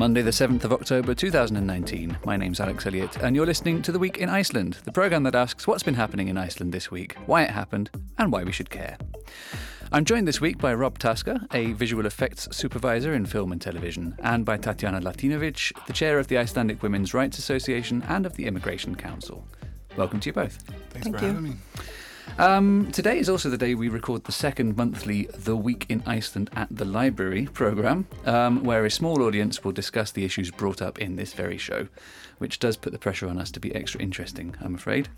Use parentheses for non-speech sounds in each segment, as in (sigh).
It's Monday, the 7th of October 2019. My name's Alex Elliott, and you're listening to The Week in Iceland, the programme that asks what's been happening in Iceland this week, why it happened, and why we should care. I'm joined this week by Rob Tasker, a visual effects supervisor in film and television, and by Tatjana Latinovic, the chair of the Icelandic Women's Rights Association and of the Immigration Council. Welcome to you both. Thanks Thank for you. having me. Um, today is also the day we record the second monthly The Week in Iceland at the Library programme, um, where a small audience will discuss the issues brought up in this very show, which does put the pressure on us to be extra interesting, I'm afraid.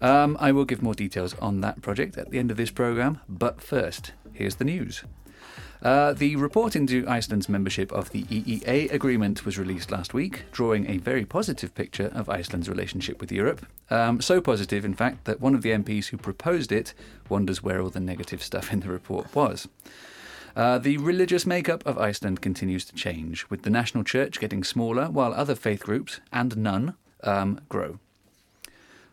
Um, I will give more details on that project at the end of this programme, but first, here's the news. Uh, the report into Iceland's membership of the EEA agreement was released last week, drawing a very positive picture of Iceland's relationship with Europe. Um, so positive, in fact, that one of the MPs who proposed it wonders where all the negative stuff in the report was. Uh, the religious makeup of Iceland continues to change, with the national church getting smaller while other faith groups, and none, um, grow.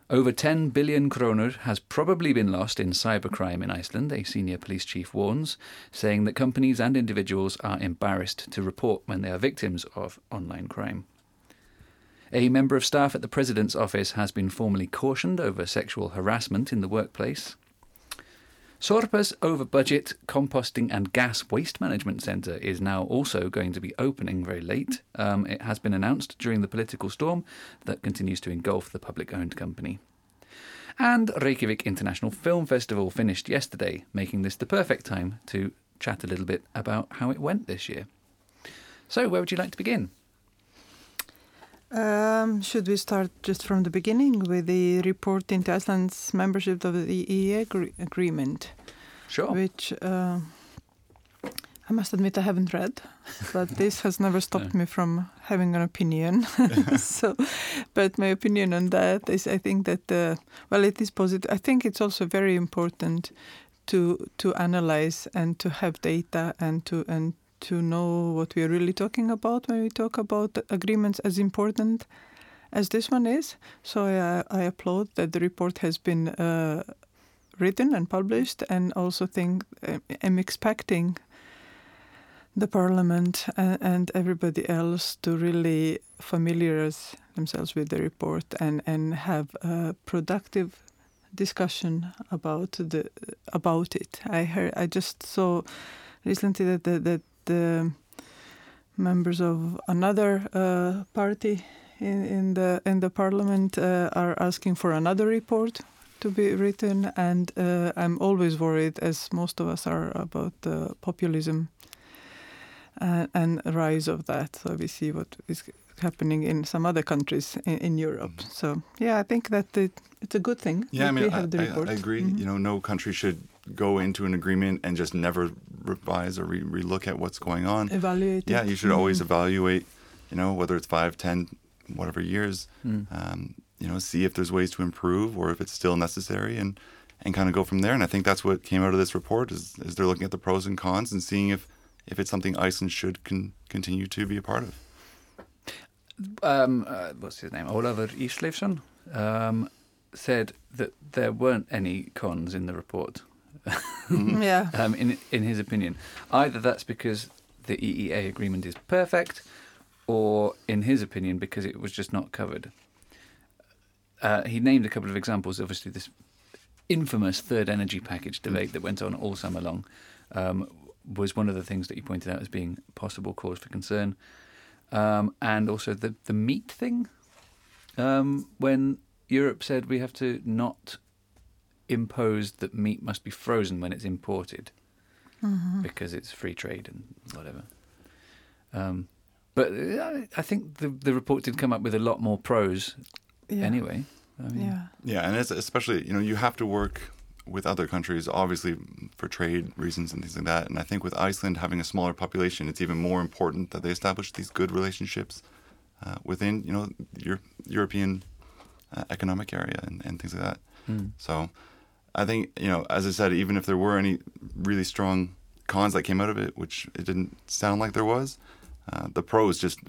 Over 10 billion kroner has probably been lost in cybercrime in Iceland, a senior police chief warns, saying that companies and individuals are embarrassed to report when they are victims of online crime. A member of staff at the President's office has been formally cautioned over sexual harassment in the workplace. Sorpa's over budget composting and gas waste management centre is now also going to be opening very late. Um, it has been announced during the political storm that continues to engulf the public owned company. And Reykjavik International Film Festival finished yesterday, making this the perfect time to chat a little bit about how it went this year. So, where would you like to begin? Um, should we start just from the beginning with the report into Iceland's membership of the EEA agree- agreement, Sure. which uh, I must admit I haven't read, (laughs) but this has never stopped me from having an opinion. (laughs) (laughs) so, but my opinion on that is, I think that uh, well, it is positive. I think it's also very important to to analyze and to have data and to and to know what we are really talking about when we talk about agreements as important as this one is. So I, I applaud that the report has been uh, written and published, and also think I'm expecting the parliament and, and everybody else to really familiarize themselves with the report and and have a productive discussion about the about it. I heard I just saw recently that the, that the members of another uh, party in, in the in the parliament uh, are asking for another report to be written, and uh, I'm always worried, as most of us are, about the populism and, and rise of that. So we see what is happening in some other countries in, in Europe. So yeah, I think that it, it's a good thing. Yeah, I mean, I, the I-. I agree. Mhm. You know, no country should go into an agreement and just never revise or re- relook at what's going on. Evaluate. Yeah, it. you should always Mhm. evaluate. You know, whether it's five, ten, whatever years. Mm. Um, you know, see if there's ways to improve or if it's still necessary, and and kind of go from there. And I think that's what came out of this report is is they're looking at the pros and cons and seeing if if it's something Iceland should con- continue to be a part of. um, uh, what's his name, Olafur Isleifsson, um, said that there weren't any cons in the report. (laughs) Yeah. Um, in in his opinion, either that's because the EEA agreement is perfect, or in his opinion, because it was just not covered. Uh, he named a couple of examples. Obviously, this infamous third energy package debate that went on all summer long um, was one of the things that he pointed out as being possible cause for concern, um, and also the the meat thing. Um, when Europe said we have to not impose that meat must be frozen when it's imported Mhm. because it's free trade and whatever. Um, but uh, I think the the report did come up with a lot more pros Yeah. anyway. I mean, Yeah. Yeah, and it's especially you know you have to work with other countries, obviously for trade reasons and things like that. And I think with Iceland having a smaller population, it's even more important that they establish these good relationships uh, within you know your European uh, economic area and, and things like that. Mm. So I think you know, as I said, even if there were any really strong cons that came out of it, which it didn't sound like there was, uh, the pros just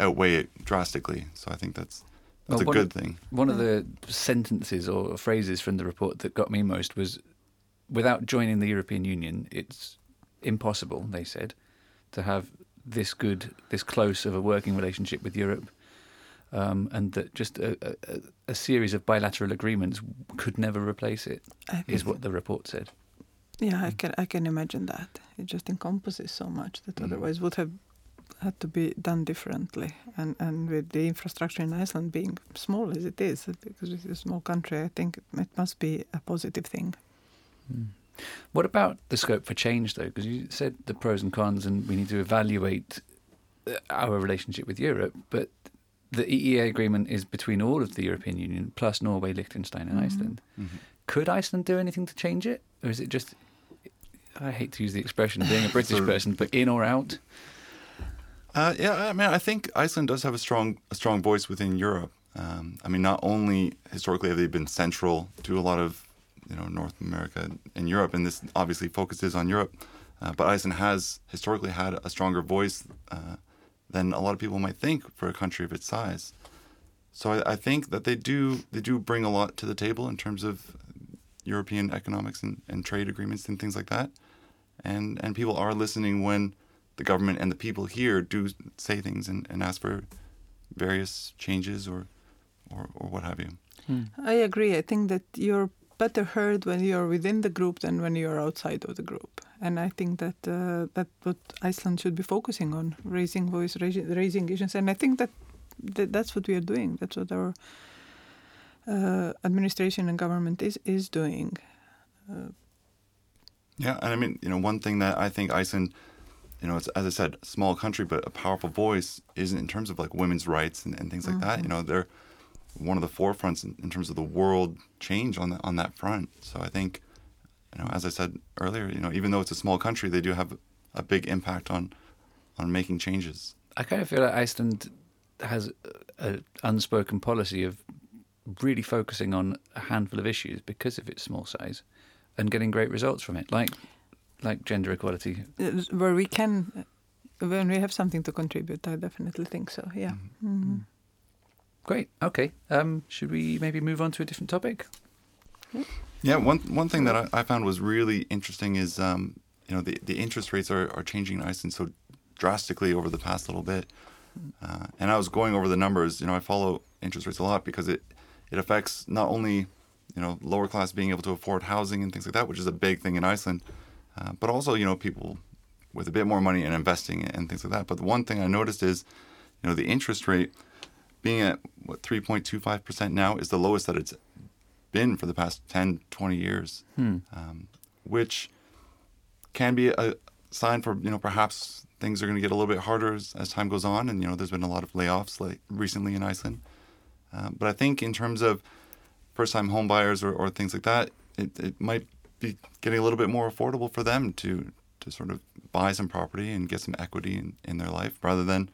outweigh it drastically. So I think that's that's Well, a good of- thing. One of the sentences or phrases from the report that got me most was without joining the European Union, it's impossible, they said, to have this good, this close of a working relationship with Europe, um, and that just a, a, a, series of bilateral agreements could never replace it. Is what the report said. Yeah, I can I can imagine that. It just encompasses so much that mm. otherwise would have had to be done differently. And and with the infrastructure in Iceland being small as it is, because it's a small country, I think it must be a positive thing. Mm. What about the scope for change, though? Because you said the pros and cons, and we need to evaluate uh, our relationship with Europe. But the EEA agreement is between all of the European Union, plus Norway, Liechtenstein, and mm-hmm. Iceland. Mm-hmm. Could Iceland do anything to change it, or is it just? I hate to use the expression being a British (laughs) person, but in or out. Uh, yeah, I mean, I think Iceland does have a strong, a strong voice within Europe. Um, I mean, not only historically have they been central to a lot of you know North America and Europe, and this obviously focuses on Europe. Uh, but Iceland has historically had a stronger voice uh, than a lot of people might think for a country of its size. So I, I, think that they do they do bring a lot to the table in terms of European economics and, and trade agreements and things like that. And and people are listening when the government and the people here do say things and, and ask for various changes or, or, or what have you. Hmm. I agree. I think that you're better heard when you're within the group than when you're outside of the group. And I think that uh, that's what Iceland should be focusing on, raising voice, raising, raising issues. And I think that, that that's what we are doing. That's what our uh, administration and government is is doing. Uh, yeah, and I mean, you know, one thing that I think Iceland, you know, it's as I said, small country, but a powerful voice Isn't in terms of like women's rights and, and things like mm-hmm. that. You know, they're one of the forefronts in, in, terms of the world change on the, on that front. So I think, you know, as I said earlier, you know, even though it's a small country, they do have a big impact on on making changes. I kind of feel like Iceland has an unspoken policy of really focusing on a handful of issues because of its small size and getting great results from it, like like gender equality. Where we can, when we have something to contribute, I definitely think so. Yeah. Mm-hmm. Mm-hmm. Great. Okay. Um, should we maybe move on to a different topic? Yeah. One one thing that I, I found was really interesting is um, you know the, the interest rates are, are changing in Iceland so drastically over the past little bit. Uh, and I was going over the numbers. You know, I follow interest rates a lot because it it affects not only you know lower class being able to afford housing and things like that, which is a big thing in Iceland, uh, but also you know people with a bit more money and investing and things like that. But the one thing I noticed is, you know, the interest rate being at what 3.25% now is the lowest that it's been for the past 10 20 years hmm. um, which can be a sign for you know perhaps things are going to get a little bit harder as, as, time goes on and you know there's been a lot of layoffs like recently in iceland um, but i think in terms of first time home buyers or, or things like that it, it might be getting a little bit more affordable for them to to sort of buy some property and get some equity in, in their life rather than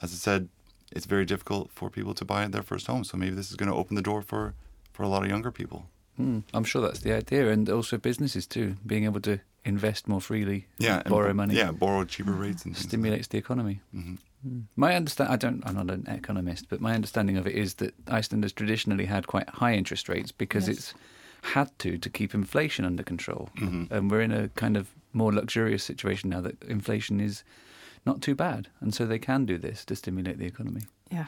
as i said it's very difficult for people to buy their first home. So maybe this is going to open the door for, for a lot of younger people. Mm, I'm sure that's the idea, and also businesses too, being able to invest more freely, yeah, borrow money, yeah, borrow cheaper rates, and stimulates like the economy. Mm-hmm. Mm. My understand, I don't, I'm not an economist, but my understanding of it is that Iceland has traditionally had quite high interest rates because yes. it's had to to keep inflation under control, mm-hmm. and we're in a kind of more luxurious situation now that inflation is not too bad, and so they can do this to stimulate the economy. Yeah.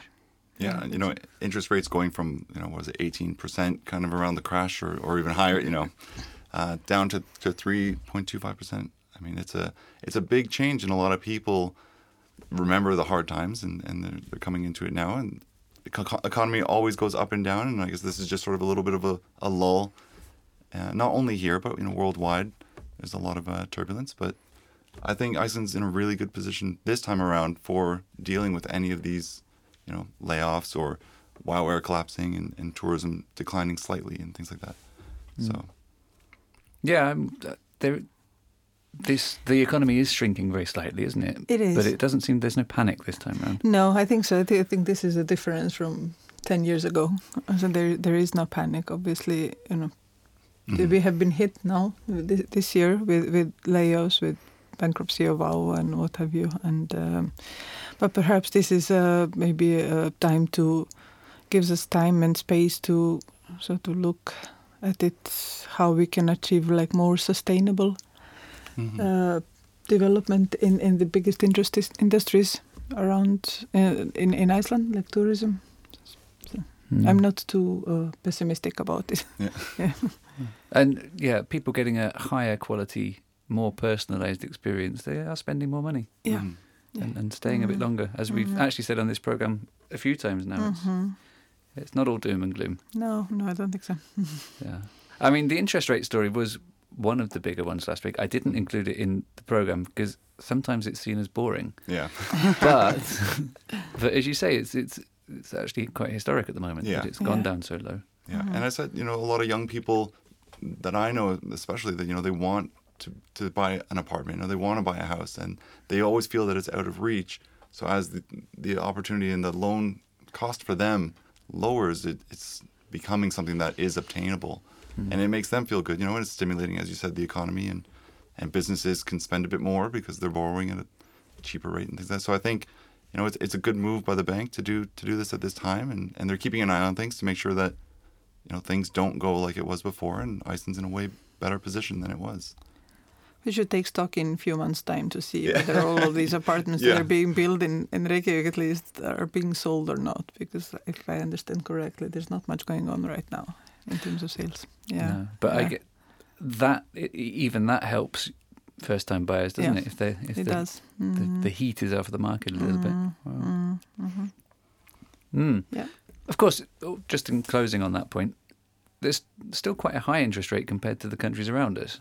Yeah, you know, interest rates going from you know what was it, eighteen percent, kind of around the crash, or, or even higher, you know, (laughs) uh, down to to three point two five percent. I mean, it's a it's a big change, and a lot of people remember the hard times, and and they're, they're coming into it now, and the economy always goes up and down, and I guess this is just sort of a little bit of a, a lull, uh, not only here but you know worldwide. There's a lot of uh, turbulence, but I think Iceland's in a really good position this time around for dealing with any of these, you know, layoffs or WoW Air collapsing and, and tourism declining slightly and things like that. Mm. So, yeah, um, there. This the economy is shrinking very slightly, isn't it? It is, but it doesn't seem there's no panic this time around. No, I think so. I, th- I think this is a difference from ten years ago. So there there is no panic. Obviously, you know, mm-hmm. we have been hit now this, this year with with layoffs, with bankruptcy of WoW and what have you. And um, but perhaps this is uh, maybe a time to gives us time and space to sort of look at it how we can achieve like more sustainable mm-hmm. uh, development in, in the biggest industries, industries around uh, in in Iceland, like tourism. Mm. I'm not too uh, pessimistic about it. (laughs) (laughs) And yeah, people getting a higher quality, more personalised experience, they are spending more money Yeah. Yeah. and, and staying a bit longer. As we've Mhm. actually said on this program a few times now, it's, Mhm. it's not all doom and gloom. No, no, I don't think so. (laughs) Yeah. I mean, the interest rate story was one of the bigger ones last week. I didn't include it in the program because sometimes it's seen as boring. Yeah. (laughs) But (laughs) but as you say, it's it's it's actually quite historic at the moment Yeah. that it's gone Yeah. down so low. Yeah, Mhm. and I said, you know, a lot of young people that I know, especially that you know, they want to to buy an apartment or they want to buy a house, and they always feel that it's out of reach. So as the the opportunity and the loan cost for them lowers, it, it's becoming something that is obtainable, Hmm. and it makes them feel good. You know, and it's stimulating, as you said, the economy and and businesses can spend a bit more because they're borrowing at a cheaper rate and things like that. So I think. You know, it's, it's a good move by the bank to do to do this at this time, and, and they're keeping an eye on things to make sure that you know things don't go like it was before, and Iceland's in a way better position than it was. We should take stock in a few months' time to see Yeah. whether all of these (laughs) apartments Yeah. that are being built in, in Reykjavik at least are being sold or not. Because if I understand correctly, there's not much going on right now in terms of sales. Yeah. No. But I get that even that helps first time buyers, doesn't Yeah. it? If they if it the, does. the, the heat is off the market a little bit. Mm, Wow. mm, mhm. Mm. Yeah. Of course, oh, just in closing on that point, there's still quite a high interest rate compared to the countries around us.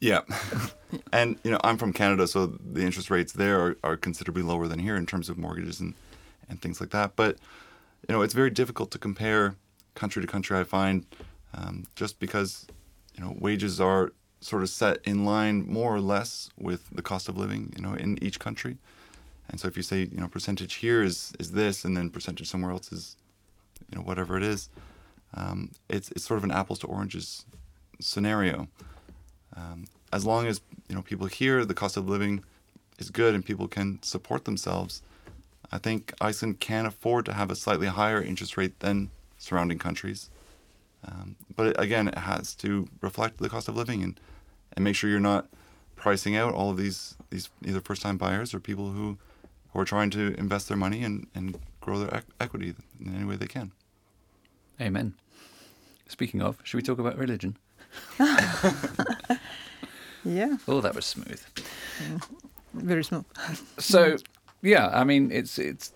Yeah, (laughs) (laughs) and you know I'm from Canada, so the interest rates there are, are considerably lower than here in terms of mortgages and and things like that. But you know it's very difficult to compare country to country. I find um, just because you know wages are sort of set in line more or less with the cost of living, you know, in each country. And so if you say you know percentage here is is this, and then percentage somewhere else is you know whatever it is, um, it's it's sort of an apples to oranges scenario. Um, as long as you know people here, the cost of living is good and people can support themselves, I think Iceland can afford to have a slightly higher interest rate than surrounding countries. Um, but again, it has to reflect the cost of living and, and make sure you're not pricing out all of these these either first time buyers or people who who are trying to invest their money and, and grow their ec- equity in any way they can. Amen. Speaking of, should we talk about religion? (laughs) Yeah. Oh, that was smooth. Very smooth. So, yeah, I mean, it's it's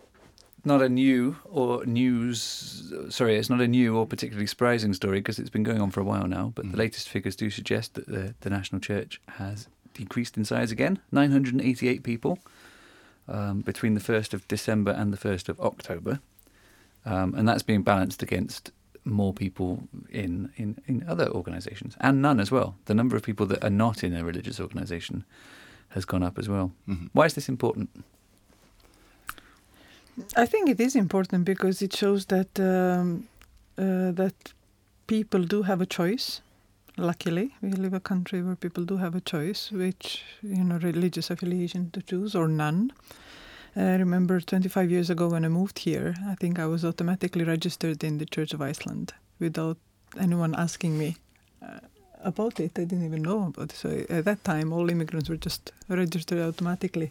not a new or news. Sorry, it's not a new or particularly surprising story because it's been going on for a while now. But the Mhm. latest figures do suggest that the the national church has decreased in size again. Nine hundred and eighty-eight people um, between the first of December and the first of October, um, and that's being balanced against more people in, in, in other organisations and none as well. The number of people that are not in a religious organisation has gone up as well. Mhm. Why is this important? I think it is important because it shows that um, uh, that people do have a choice. Luckily, we live a country where people do have a choice, which you know religious affiliation to choose or none. I remember 25 years ago when I moved here, I think I was automatically registered in the Church of Iceland without anyone asking me uh, about it. I didn't even know about it. So at that time, all immigrants were just registered automatically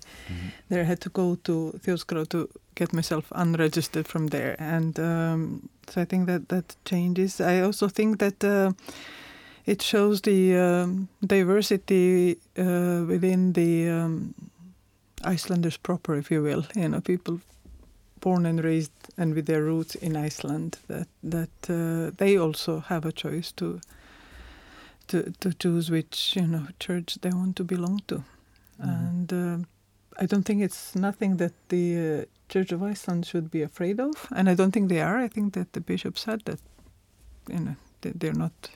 there I had to go to Þjóðskrá to get myself unregistered from there, and um, so I think that that changes. I also think that uh, it shows the um, diversity uh, within the um, Icelanders proper, if you will. You know, people born and raised and with their roots in Iceland. That that uh, they also have a choice to. To, to choose which you know church they want to belong to, and um I don't think it's nothing that the uh, Church of Iceland should be afraid of, and I don't think they are. I think that the bishop said that, you know, they, they're not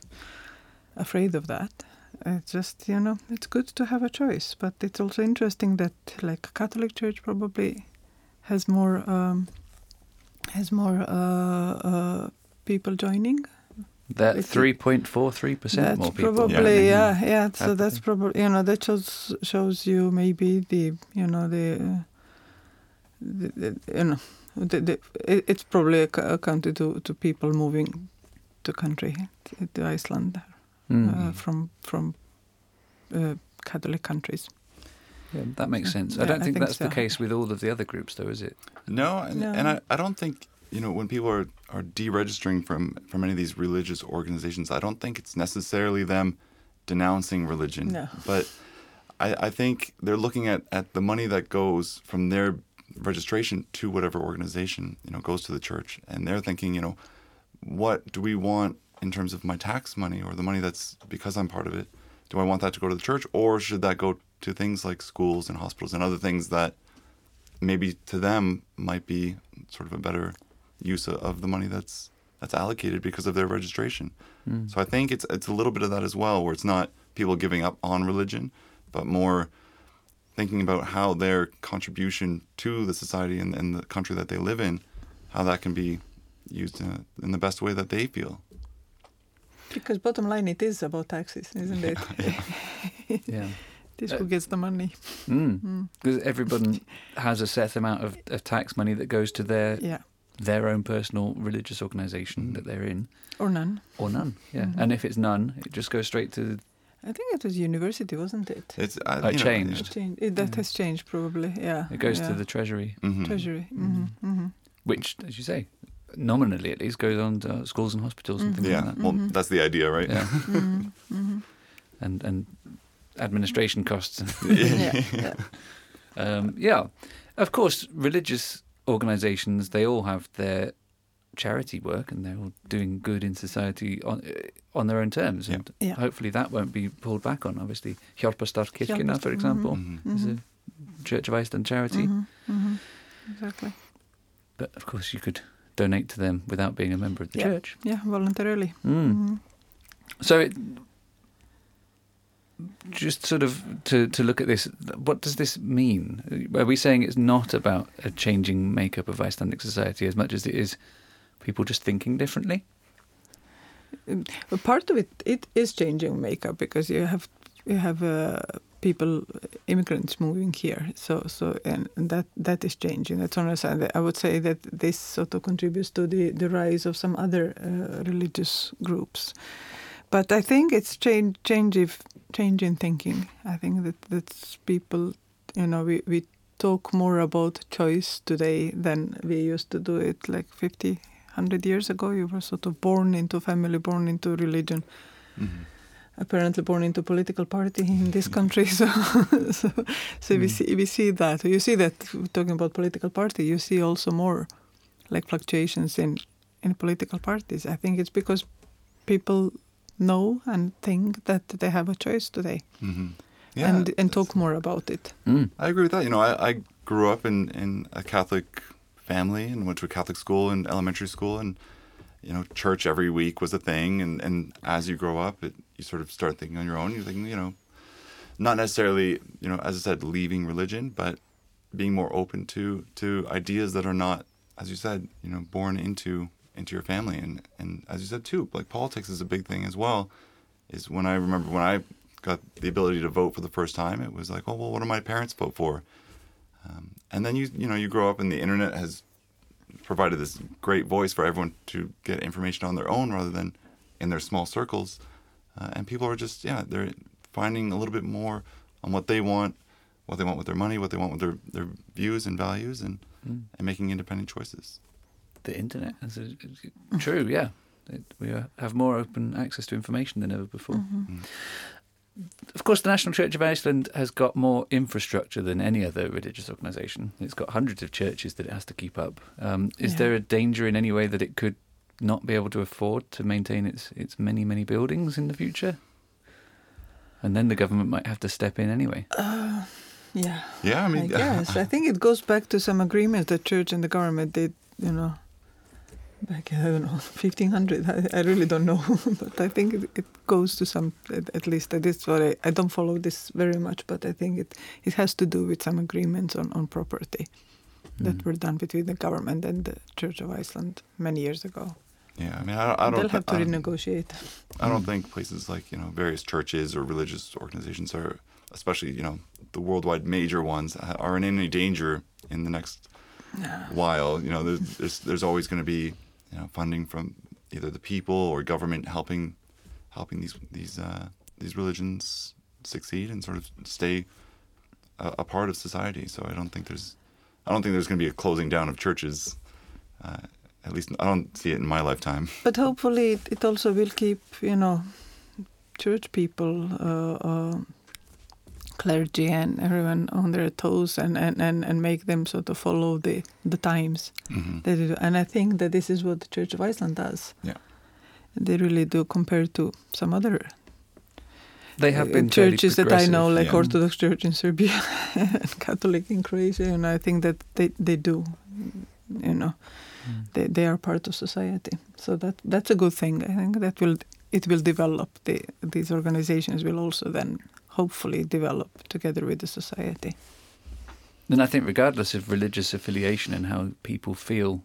afraid of that. It's just, you know, it's good to have a choice, but it's also interesting that, like, Catholic Church probably has more um, has more uh, uh, people joining. That three point four three percent more people. probably Yeah. yeah, yeah. So Have that's probably you know that shows shows you maybe the you know the, uh, the, the you know the, the it, it's probably ac- accounted to to people moving to country to, to Iceland Mm. uh, from from uh, Catholic countries. Yeah, that makes sense. I don't I think, think that's so. the case with all of the other groups, though, is it? No, and, No. and I, I don't think you know when people are are deregistering from from any of these religious organizations. I don't think it's necessarily them denouncing religion, No. but I, I think they're looking at at the money that goes from their registration to whatever organization you know goes to the church, and they're thinking, you know, what do we want in terms of my tax money or the money that's because I'm part of it? Do I want that to go to the church, or should that go to things like schools and hospitals and other things that maybe to them might be sort of a better use of, of the money that's that's allocated because of their registration. So I think it's it's a little bit of that as well, where it's not people giving up on religion, but more thinking about how their contribution to the society and, and the country that they live in, how that can be used in, a, in the best way that they feel. Because bottom line, it is about taxes, isn't it? (laughs) (laughs) Yeah. this Uh, who gets the money. Mm. Because everyone has a set amount of, of tax money that goes to their Yeah, their own personal religious organisation that they're in, or none. or none. Yeah, Mhm. and if it's none, it just goes straight to. I think it was university, wasn't it? It's Oh, uh, it you know, changed. It changed. It, that Yeah. has changed probably. Yeah, It goes yeah. to the treasury, mhm. treasury. hmm hmm which, as you say, nominally at least, goes on to schools and hospitals and things Yeah, like that. well, that's the idea, right? Yeah, (laughs) and and administration costs. (laughs) yeah, yeah. (laughs) um, yeah, of course, religious organisations they all have their charity work and they're all doing good in society on on their own terms, Yeah. and Yeah. hopefully that won't be pulled back on. Obviously, Hjálparstarfskirkjuna, Hjálparstarf- for example, Mhm. is a Church of Iceland charity. Mhm, mhm. Exactly. But of course, you could donate to them without being a member of the Yeah. church. Yeah, voluntarily. Mm. Mhm. So, it, just sort of to, to look at this, what does this mean? Are we saying it's not about a changing makeup of Icelandic society as much as it is people just thinking differently? Part of it it is changing makeup because you have you have uh, people immigrants moving here so so and, and that that is changing that's on side I would say that this sort of contributes to the the rise of some other uh, religious groups but I think it's change change if change in thinking. I think that that's people you know we we talk more about choice today than we used to do it like 50 100 years ago. You were sort of born into family born into religion. Mhm. apparently born into political party in this country so (laughs) so, so we Mm. see we see that. You see that talking about political party you see also more like fluctuations in in political parties. I think it's because people know and think that they have a choice today Mhm. and and talk more about it Mm. I agree with that. You know, I, I grew up in, in a Catholic family and went to a Catholic school and elementary school, and you know, church every week was a thing. And, and as you grow up, it, you sort of start thinking on your own. You're thinking, you know, not necessarily, you know, as I said, leaving religion, but being more open to to ideas that are not, as you said, you know, born into into your family. And and as you said too, like politics is a big thing as well. Is when I remember when I got the ability to vote for the first time, it was like, oh well, what do my parents vote for? Um, and then you you know you grow up and the internet has provided this great voice for everyone to get information on their own rather than in their small circles. Uh, and people are just yeah they're finding a little bit more on what they want, what they want with their money, what they want with their, their views and values, and Mm. and making independent choices. The internet, is it- it's true, yeah. It, we uh, have more open access to information than ever before. Mm-hmm. Of course, the National Church of Iceland has got more infrastructure than any other religious organisation. It's got hundreds of churches that it has to keep up. Um, is Yeah. there a danger in any way that it could not be able to afford to maintain its its many many buildings in the future? And then the government might have to step in anyway. uh, yeah Yeah, I I, mean, guess. I (laughs) think it goes back to some agreement the church and the government did, you know, back, I don't know, (laughs) 1500. I, I really don't know. (laughs) but I think it, it goes to some, at, at least that is what I, I don't follow this very much, but I think it, it has to do with some agreements on, on property that Mm. were done between the government and the Church of Iceland many years ago. yeah. I mean, I, I don't. They'll have to I renegotiate. I don't think places like you know various churches or religious organizations are, especially you know the worldwide major ones, are in any danger in the next while. You know, there's there's, there's always going to be you know funding from either the people or government helping helping these these uh, these religions succeed and sort of stay a, a part of society. So I don't think there's I don't think there's going to be a closing down of churches. Uh, at least I don't see it in my lifetime. (laughs) But hopefully, it, it also will keep you know church people. Uh, uh, clergy and everyone on their toes and, and, and, and make them sort of follow the, the times. hmm do. And I think that this is what the Church of Iceland does. Yeah. They really do compared to some other They have been churches that I know, like yeah. Orthodox Church in Serbia (laughs) and Catholic in Croatia, and I think that they, they do, you know, Mm. they, they are part of society. So that that's a good thing. I think that will it will develop. The, these organizations will also then hopefully develop together with the society. And I think, regardless of religious affiliation and how people feel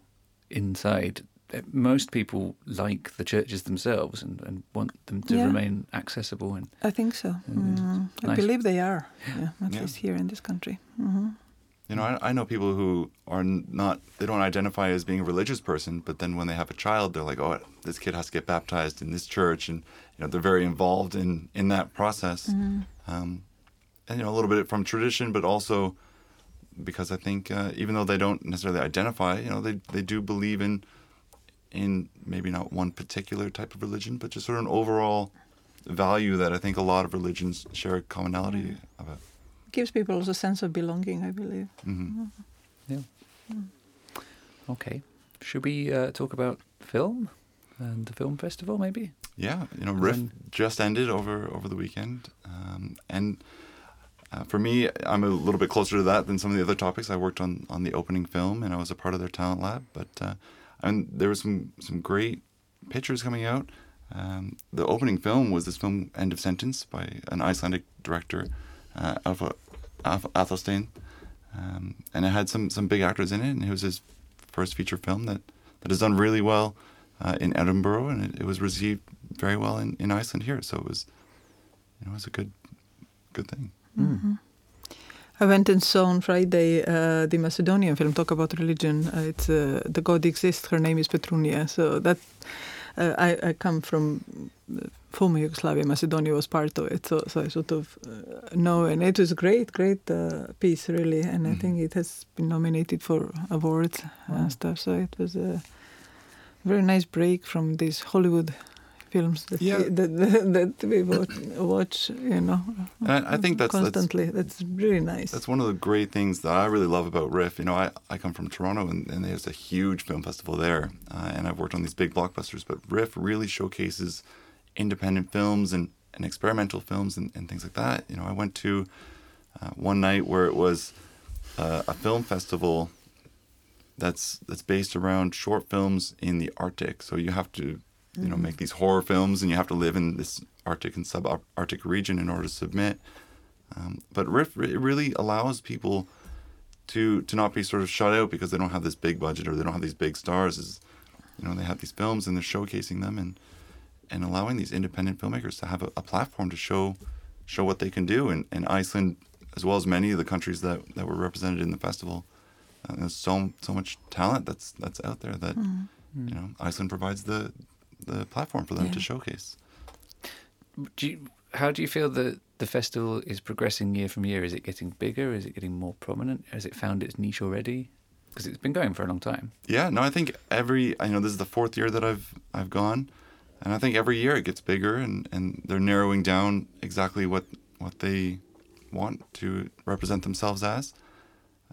inside, most people like the churches themselves and, and want them to Yeah. remain accessible. And I think so. Mm, Mm, I believe they are. Yeah, at Yeah. least here in this country. hmm You know, I, I know people who are not, they don't identify as being a religious person, but then when they have a child, they're like, oh, this kid has to get baptized in this church. And, you know, they're very involved in, in that process. Mm-hmm. Um, and, you know, a little bit from tradition, but also because I think uh, even though they don't necessarily identify, you know, they, they do believe in, in maybe not one particular type of religion, but just sort of an overall value that I think a lot of religions share a commonality about. It gives people a sense of belonging, I believe. hmm okay, should we uh, talk about film and the film festival, maybe? Yeah, you know, And Riff then- just ended over over the weekend, um, and uh, for me, I'm a little bit closer to that than some of the other topics. I worked on on the opening film, and I was a part of their talent lab. But uh, and there was some some great pictures coming out. Um, the opening film was this film End of Sentence by an Icelandic director, uh, Elfar Aðalsteins, um, and it had some some big actors in it, and it was his first feature film that that has done really well uh, in Edinburgh, and it, it was received very well in, in Iceland here. So it was, you know, it was a good good thing. Mm. I went and saw on Friday uh, the Macedonian film talk about religion. Uh, it's uh, the God exists. Her name is Petrunia. So that uh, I, I come from uh, former Yugoslavia. Macedonia was part of it. So, so I sort of uh, know, and it was a great, great uh, piece really. And I Mhm. think it has been nominated for awards Wow. and stuff. So it was a very nice break from this Hollywood films that Yeah. we, that, that we watch. You know, I, I think that's that's constantly. That's, really nice. that's one of the great things that I really love about Riff. You know, I, I come from Toronto, and, and there's a huge film festival there, uh, and I've worked on these big blockbusters. But Riff really showcases independent films and, and experimental films and, and things like that. You know, I went to uh, one night where it was uh, a film festival that's that's based around short films in the Arctic. So you have to, you know, make these horror films, and you have to live in this Arctic and subarctic region in order to submit. Um, but Riff it really allows people to to not be sort of shut out because they don't have this big budget or they don't have these big stars. Is you know they have these films and they're showcasing them and and allowing these independent filmmakers to have a, a platform to show show what they can do. And, and Iceland, as well as many of the countries that, that were represented in the festival, uh, there's so so much talent that's that's out there that Mm. you know Iceland provides the the platform for them to showcase. Do you, how do you feel that the festival is progressing year from year? Is it getting bigger? Is it getting more prominent? Has it found its niche already? Because it's been going for a long time. Yeah, no, I think every I know this is the fourth year that I've I've gone, and I think every year it gets bigger, and, and they're narrowing down exactly what what they want to represent themselves as,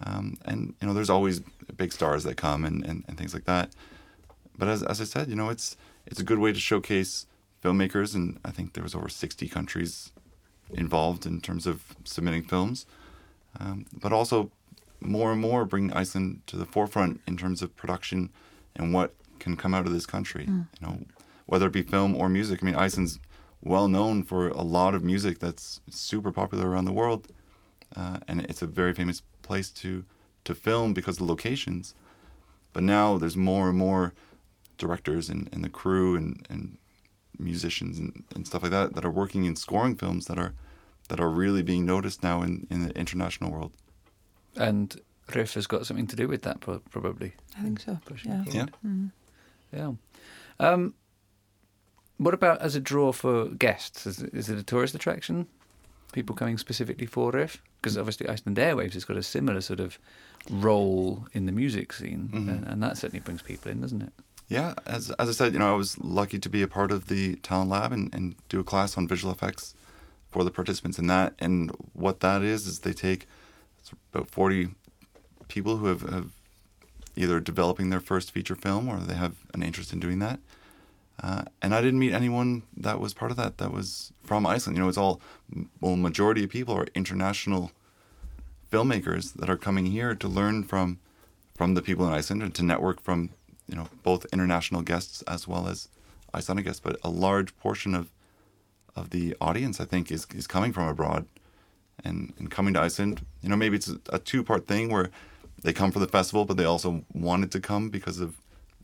um, and you know there's always big stars that come and, and, and things like that, but as as I said, you know it's it's a good way to showcase filmmakers, and I think there was over 60 countries involved in terms of submitting films, um, but also more and more bring Iceland to the forefront in terms of production and what can come out of this country. You know, whether it be film or music. I mean, Iceland's well known for a lot of music that's super popular around the world, uh, and it's a very famous place to to film because of the locations. But now there's more and more directors and, and the crew and, and musicians and, and stuff like that that are working in scoring films that are that are really being noticed now in, in the international world. And Riff has got something to do with that, pro- probably. I think so. Pushing Yeah. it Yeah. forward. Mm. Yeah. Um, what about as a draw for guests? Is it, is it a tourist attraction? People coming specifically for Riff? because obviously Iceland Airwaves has got a similar sort of role in the music scene, Mhm. and, and that certainly brings people in, doesn't it? Yeah, as as I said, you know, I was lucky to be a part of the talent lab and, and do a class on visual effects for the participants in that. And what that is is they take about forty people who have, have either developing their first feature film or they have an interest in doing that. Uh, and I didn't meet anyone that was part of that that was from Iceland. You know, it's all well, majority of people are international filmmakers that are coming here to learn from from the people in Iceland and to network from you know both international guests as well as Icelandic guests. But a large portion of of the audience, I think, is is coming from abroad and and coming to Iceland. You know, maybe it's a, a two part thing where they come for the festival, but they also wanted to come because of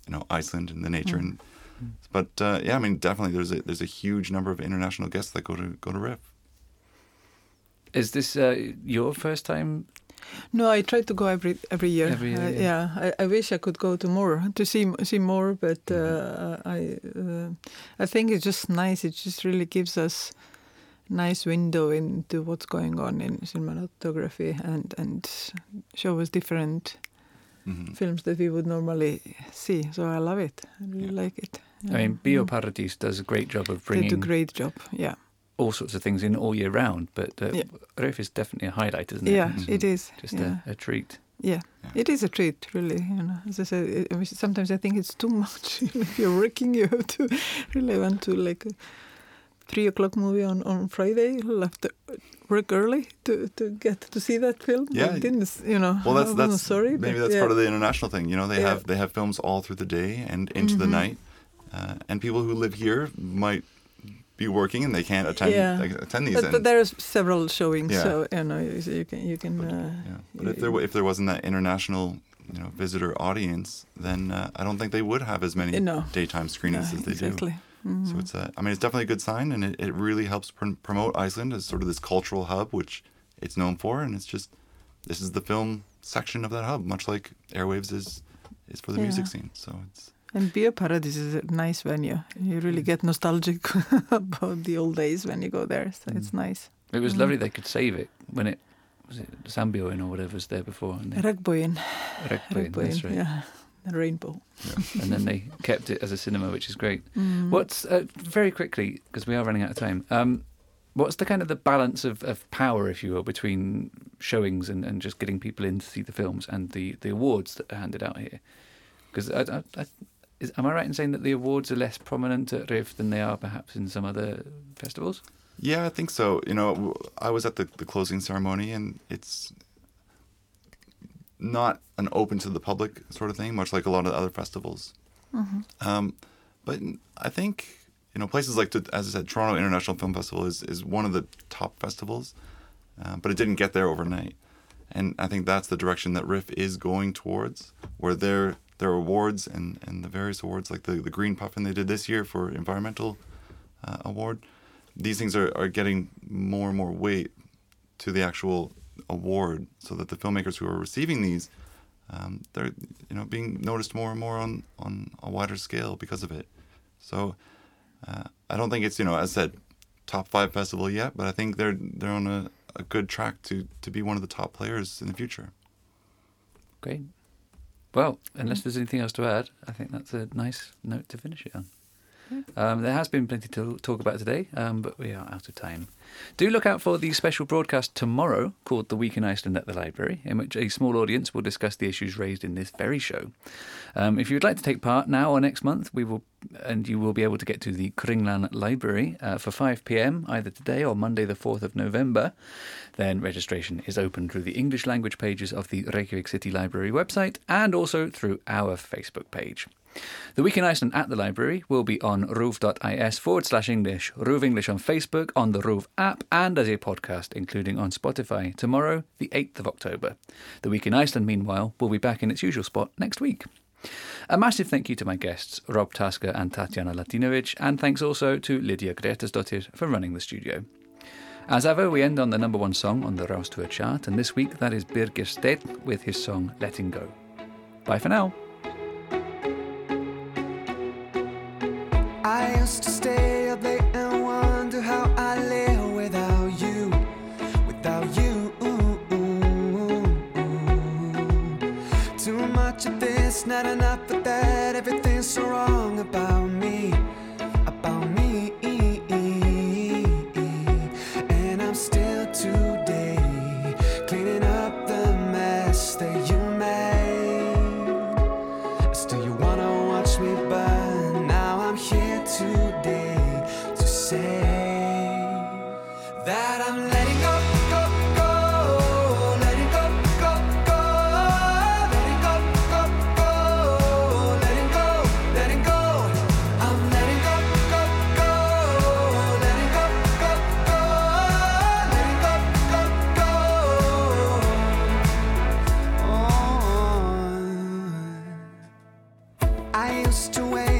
you know Iceland and the nature and. But uh, yeah, I mean, definitely, there's a there's a huge number of international guests that go to go to Riff. Is this uh, your first time? No, I try to go every every year. Every year, Uh, yeah. yeah, I, I wish I could go to more to see see more, but uh, Mm-hmm. I uh, I think it's just nice. It just really gives us nice window into what's going on in cinematography and and show us different hmm films that we would normally see. So I love it. I really Yeah. like it. I mean, Mm. Bíó Paradís does a great job of bringing. They do bringing great job. Yeah, all sorts of things in all year round, but uh, Yeah. Riff is definitely a highlight, isn't it? yeah, Mhm. it is. Just yeah. a, a treat. Yeah. Yeah. it is a treat, really. You know, as I said, it, it sometimes I think it's too much. (laughs) if you're working, you have to really want to like a three o'clock movie on on Friday. You'll have to work early to to get to see that film. Yeah. I didn't, you know. Well, that's I'm that's sorry. maybe that's yeah. part of the international thing. You know, they Yeah. have they have films all through the day and into the Mhm. night, uh, and people who live here might be working and they can't attend Yeah. like, attend these. But, but and- there are several showings, Yeah. so you know you, you can you can. But, Uh, yeah. But if there if there wasn't that international, you know, visitor audience, then uh, I don't think they would have as many No. daytime screenings as they exactly. do. Mhm. So it's a, I mean, it's definitely a good sign, and it, it really helps pr- promote Iceland as sort of this cultural hub, which it's known for, and it's just this is the film section of that hub, much like Airwaves is is for the Yeah. music scene. So it's And Bíó Paradís is a nice venue. You really Mm. get nostalgic (laughs) about the old days when you go there. So it's Mm. nice. It was Mm. lovely they could save it when it was it Sambioin or whatever was there before. Regnboginn. Reykjavík, that's right. Yeah. The rainbow. And then they (laughs) kept it as a cinema, which is great. Mm. What's uh, very quickly because we are running out of time. Um, what's the kind of the balance of, of power, if you will, between showings and, and just getting people in to see the films and the, the awards that are handed out here? Because I, I, I, is, am I right in saying that the awards are less prominent at RIFF than they are perhaps in some other festivals? yeah, I think so. You know, w- I was at the, the closing ceremony, and it's not an open to the public sort of thing, much like a lot of other festivals. Mhm. Um, but I think you know places like, as I said, Toronto International Film Festival is is one of the top festivals, uh, but it didn't get there overnight, and I think that's the direction that RIFF is going towards, where their their awards and, and the various awards like the the Green Puffin they did this year for environmental uh, award, these things are, are getting more and more weight to the actual award, so that the filmmakers who are receiving these um, they're you know being noticed more and more on on a wider scale because of it. So uh, I don't think it's you know as I said top five festival yet, but I think they're they're on a, a good track to to be one of the top players in the future. Great. Well, unless hmm. there's anything else to add, I think that's a nice note to finish it on. Um, there has been plenty to talk about today, um, but we are out of time. Do look out for the special broadcast tomorrow called The Week in Iceland at the Library, in which a small audience will discuss the issues raised in this very show. Um, if you would like to take part now or next month, we will, and you will be able to get to the Kringlan Library uh, for 5 p.m. either today or Monday, the 4th of November. Then registration is open through the English language pages of the Reykjavik City Library website and also through our Facebook page. The Week in Iceland at the library will be on ruv.is forward slash English, Ruv English on Facebook, on the Ruv app, and as a podcast, including on Spotify, tomorrow, the 8th of October. The Week in Iceland, meanwhile, will be back in its usual spot next week. A massive thank you to my guests, Rob Tasker and Tatjana Latinovic, and thanks also to Lydía Grétarsdóttir for running the studio. As ever, we end on the number one song on the Rás 2 chart, and this week that is Birgir Steinn with his song Letting Go. Bye for now. I used to stay up late and wonder how I live without you, without you. Too much of this, not enough of that. Everything's so wrong about me. I used to wait